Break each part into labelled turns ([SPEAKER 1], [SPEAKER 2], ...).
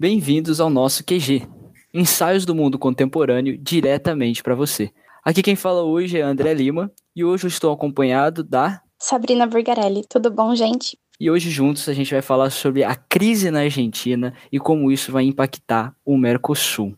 [SPEAKER 1] Bem-vindos ao nosso QG, ensaios do mundo contemporâneo diretamente para você. Aqui quem fala hoje é André Lima e hoje eu estou acompanhado da
[SPEAKER 2] Sabrina Burgarelli. Tudo bom, gente?
[SPEAKER 1] E hoje juntos a gente vai falar sobre a crise na Argentina e como isso vai impactar o Mercosul.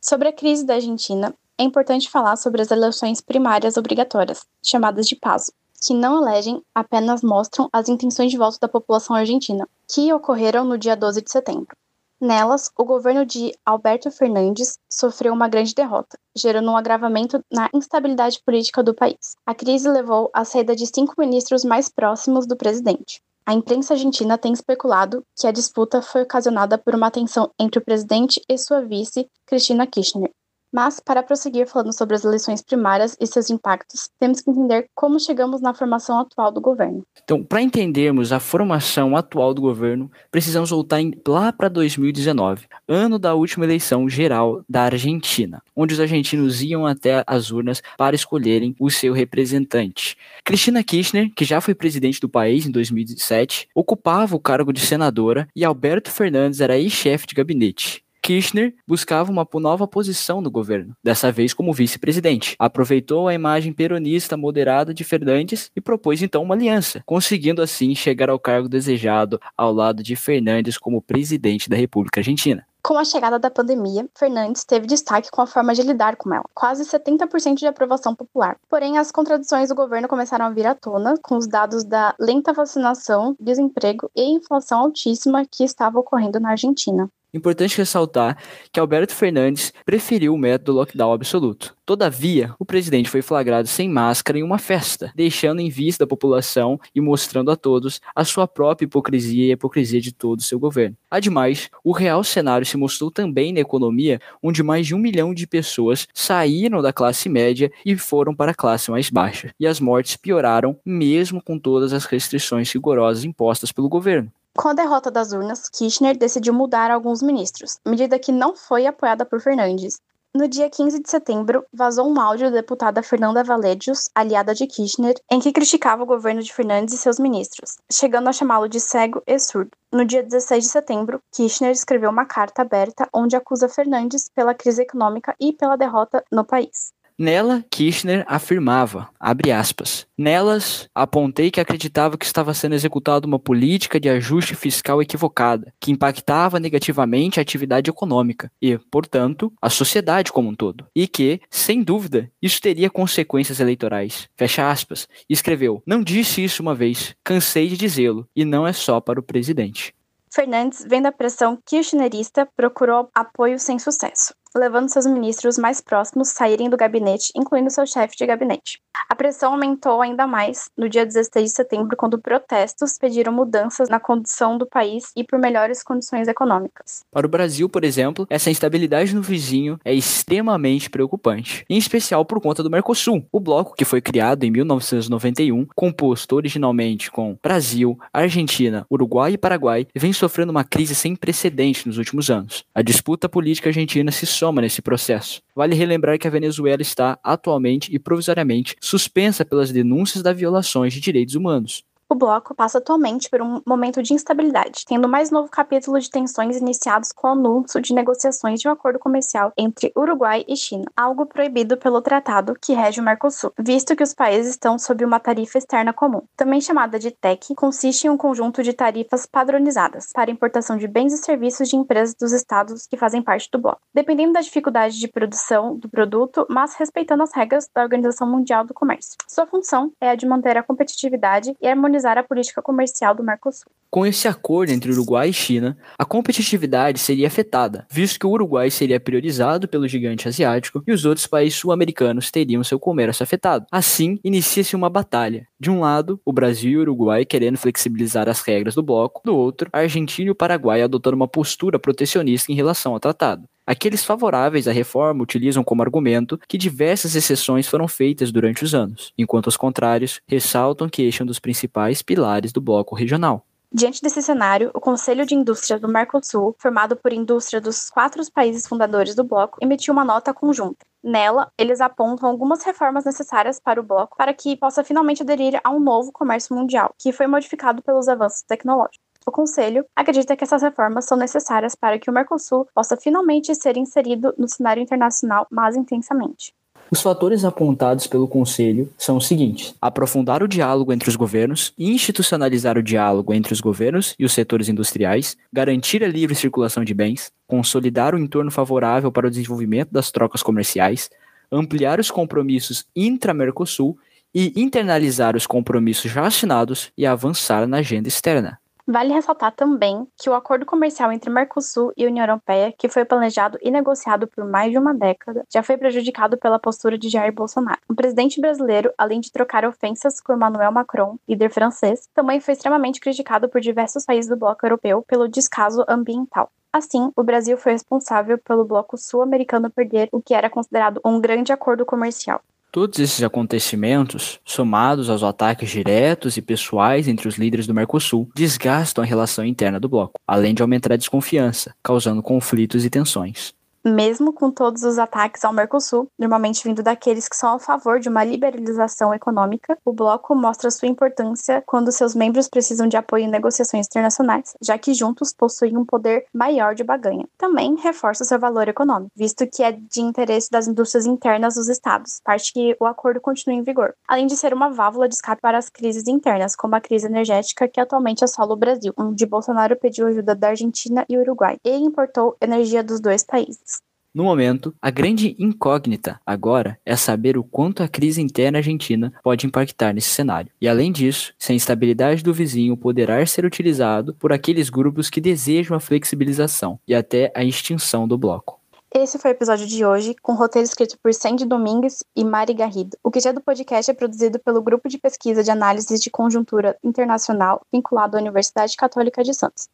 [SPEAKER 2] Sobre a crise da Argentina, é importante falar sobre as eleições primárias obrigatórias, chamadas de PASO, que não elegem, apenas mostram as intenções de voto da população argentina, que ocorreram no dia 12 de setembro. Nelas, o governo de Alberto Fernandes sofreu uma grande derrota, gerando um agravamento na instabilidade política do país. A crise levou à saída de cinco ministros mais próximos do presidente. A imprensa argentina tem especulado que a disputa foi ocasionada por uma tensão entre o presidente e sua vice, Cristina Kirchner, mas, para prosseguir falando sobre as eleições primárias e seus impactos, temos que entender como chegamos na formação atual do governo.
[SPEAKER 1] Então, para entendermos a formação atual do governo, precisamos voltar em, lá para 2019, ano da última eleição geral da Argentina, onde os argentinos iam até as urnas para escolherem o seu representante. Cristina Kirchner, que já foi presidente do país em 2007, ocupava o cargo de senadora e Alberto Fernandes era ex-chefe de gabinete. Kirchner buscava uma nova posição no governo, dessa vez como vice-presidente. Aproveitou a imagem peronista moderada de Fernandes e propôs então uma aliança, conseguindo assim chegar ao cargo desejado ao lado de Fernandes como presidente da República Argentina.
[SPEAKER 2] Com a chegada da pandemia, Fernandes teve destaque com a forma de lidar com ela, quase 70% de aprovação popular. Porém, as contradições do governo começaram a vir à tona com os dados da lenta vacinação, desemprego e inflação altíssima que estava ocorrendo na Argentina.
[SPEAKER 1] Importante ressaltar que Alberto Fernandes preferiu o método lockdown absoluto. Todavia, o presidente foi flagrado sem máscara em uma festa, deixando em vista a população e mostrando a todos a sua própria hipocrisia e a hipocrisia de todo o seu governo. Ademais, o real cenário se mostrou também na economia, onde mais de um milhão de pessoas saíram da classe média e foram para a classe mais baixa. E as mortes pioraram, mesmo com todas as restrições rigorosas impostas pelo governo.
[SPEAKER 2] Com a derrota das urnas, Kirchner decidiu mudar alguns ministros, medida que não foi apoiada por Fernandes. No dia 15 de setembro, vazou um áudio da deputada Fernanda Valedius, aliada de Kirchner, em que criticava o governo de Fernandes e seus ministros, chegando a chamá-lo de cego e surdo. No dia 16 de setembro, Kirchner escreveu uma carta aberta onde acusa Fernandes pela crise econômica e pela derrota no país.
[SPEAKER 1] Nela, Kirchner afirmava, abre aspas, nelas apontei que acreditava que estava sendo executada uma política de ajuste fiscal equivocada, que impactava negativamente a atividade econômica e, portanto, a sociedade como um todo, e que, sem dúvida, isso teria consequências eleitorais. Fecha aspas. Escreveu, não disse isso uma vez, cansei de dizê-lo, e não é só para o presidente.
[SPEAKER 2] Fernandes, vendo a pressão kirchnerista, procurou apoio sem sucesso levando seus ministros mais próximos saírem do gabinete, incluindo seu chefe de gabinete. A pressão aumentou ainda mais no dia 16 de setembro, quando protestos pediram mudanças na condição do país e por melhores condições econômicas.
[SPEAKER 1] Para o Brasil, por exemplo, essa instabilidade no vizinho é extremamente preocupante, em especial por conta do Mercosul, o bloco que foi criado em 1991, composto originalmente com Brasil, Argentina, Uruguai e Paraguai, vem sofrendo uma crise sem precedente nos últimos anos. A disputa política argentina se soma nesse processo. Vale relembrar que a Venezuela está atualmente e provisoriamente suspensa pelas denúncias das violações de direitos humanos.
[SPEAKER 2] O bloco passa atualmente por um momento de instabilidade, tendo mais novo capítulo de tensões iniciados com o anúncio de negociações de um acordo comercial entre Uruguai e China, algo proibido pelo tratado que rege o Mercosul, visto que os países estão sob uma tarifa externa comum. Também chamada de TEC, consiste em um conjunto de tarifas padronizadas para importação de bens e serviços de empresas dos estados que fazem parte do bloco, dependendo da dificuldade de produção do produto, mas respeitando as regras da Organização Mundial do Comércio. Sua função é a de manter a competitividade e a política comercial do Mercosul.
[SPEAKER 1] Com esse acordo entre Uruguai e China, a competitividade seria afetada, visto que o Uruguai seria priorizado pelo gigante asiático e os outros países sul-americanos teriam seu comércio afetado. Assim, inicia-se uma batalha. De um lado, o Brasil e o Uruguai querendo flexibilizar as regras do bloco, do outro, a Argentina e o Paraguai adotando uma postura protecionista em relação ao tratado. Aqueles favoráveis à reforma utilizam como argumento que diversas exceções foram feitas durante os anos, enquanto os contrários ressaltam que este é um dos principais pilares do bloco regional.
[SPEAKER 2] Diante desse cenário, o Conselho de Indústria do Mercosul, formado por indústria dos quatro países fundadores do bloco, emitiu uma nota conjunta. Nela, eles apontam algumas reformas necessárias para o bloco para que possa finalmente aderir a um novo comércio mundial, que foi modificado pelos avanços tecnológicos. O Conselho acredita que essas reformas são necessárias para que o Mercosul possa finalmente ser inserido no cenário internacional mais intensamente.
[SPEAKER 1] Os fatores apontados pelo Conselho são os seguintes: aprofundar o diálogo entre os governos, institucionalizar o diálogo entre os governos e os setores industriais, garantir a livre circulação de bens, consolidar o entorno favorável para o desenvolvimento das trocas comerciais, ampliar os compromissos intra-Mercosul e internalizar os compromissos já assinados e avançar na agenda externa.
[SPEAKER 2] Vale ressaltar também que o acordo comercial entre Mercosul e União Europeia, que foi planejado e negociado por mais de uma década, já foi prejudicado pela postura de Jair Bolsonaro. O presidente brasileiro, além de trocar ofensas com Emmanuel Macron, líder francês, também foi extremamente criticado por diversos países do bloco europeu pelo descaso ambiental. Assim, o Brasil foi responsável pelo bloco sul-americano perder o que era considerado um grande acordo comercial.
[SPEAKER 1] Todos esses acontecimentos, somados aos ataques diretos e pessoais entre os líderes do Mercosul, desgastam a relação interna do bloco, além de aumentar a desconfiança, causando conflitos e tensões.
[SPEAKER 2] Mesmo com todos os ataques ao Mercosul, normalmente vindo daqueles que são a favor de uma liberalização econômica, o bloco mostra sua importância quando seus membros precisam de apoio em negociações internacionais, já que juntos possuem um poder maior de baganha. Também reforça seu valor econômico, visto que é de interesse das indústrias internas dos estados, parte que o acordo continua em vigor, além de ser uma válvula de escape para as crises internas, como a crise energética que atualmente assola o Brasil, onde Bolsonaro pediu ajuda da Argentina e Uruguai e importou energia dos dois países.
[SPEAKER 1] No momento, a grande incógnita agora é saber o quanto a crise interna argentina pode impactar nesse cenário. E além disso, se a instabilidade do vizinho poderá ser utilizado por aqueles grupos que desejam a flexibilização e até a extinção do bloco.
[SPEAKER 2] Esse foi o episódio de hoje, com roteiro escrito por Sandy Domingues e Mari Garrido. O QG do podcast é produzido pelo Grupo de Pesquisa de Análises de Conjuntura Internacional, vinculado à Universidade Católica de Santos.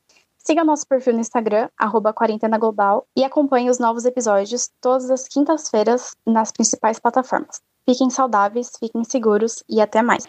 [SPEAKER 2] Siga nosso perfil no Instagram, arroba Quarentena Global, e acompanhe os novos episódios todas as quintas-feiras nas principais plataformas. Fiquem saudáveis, fiquem seguros e até mais.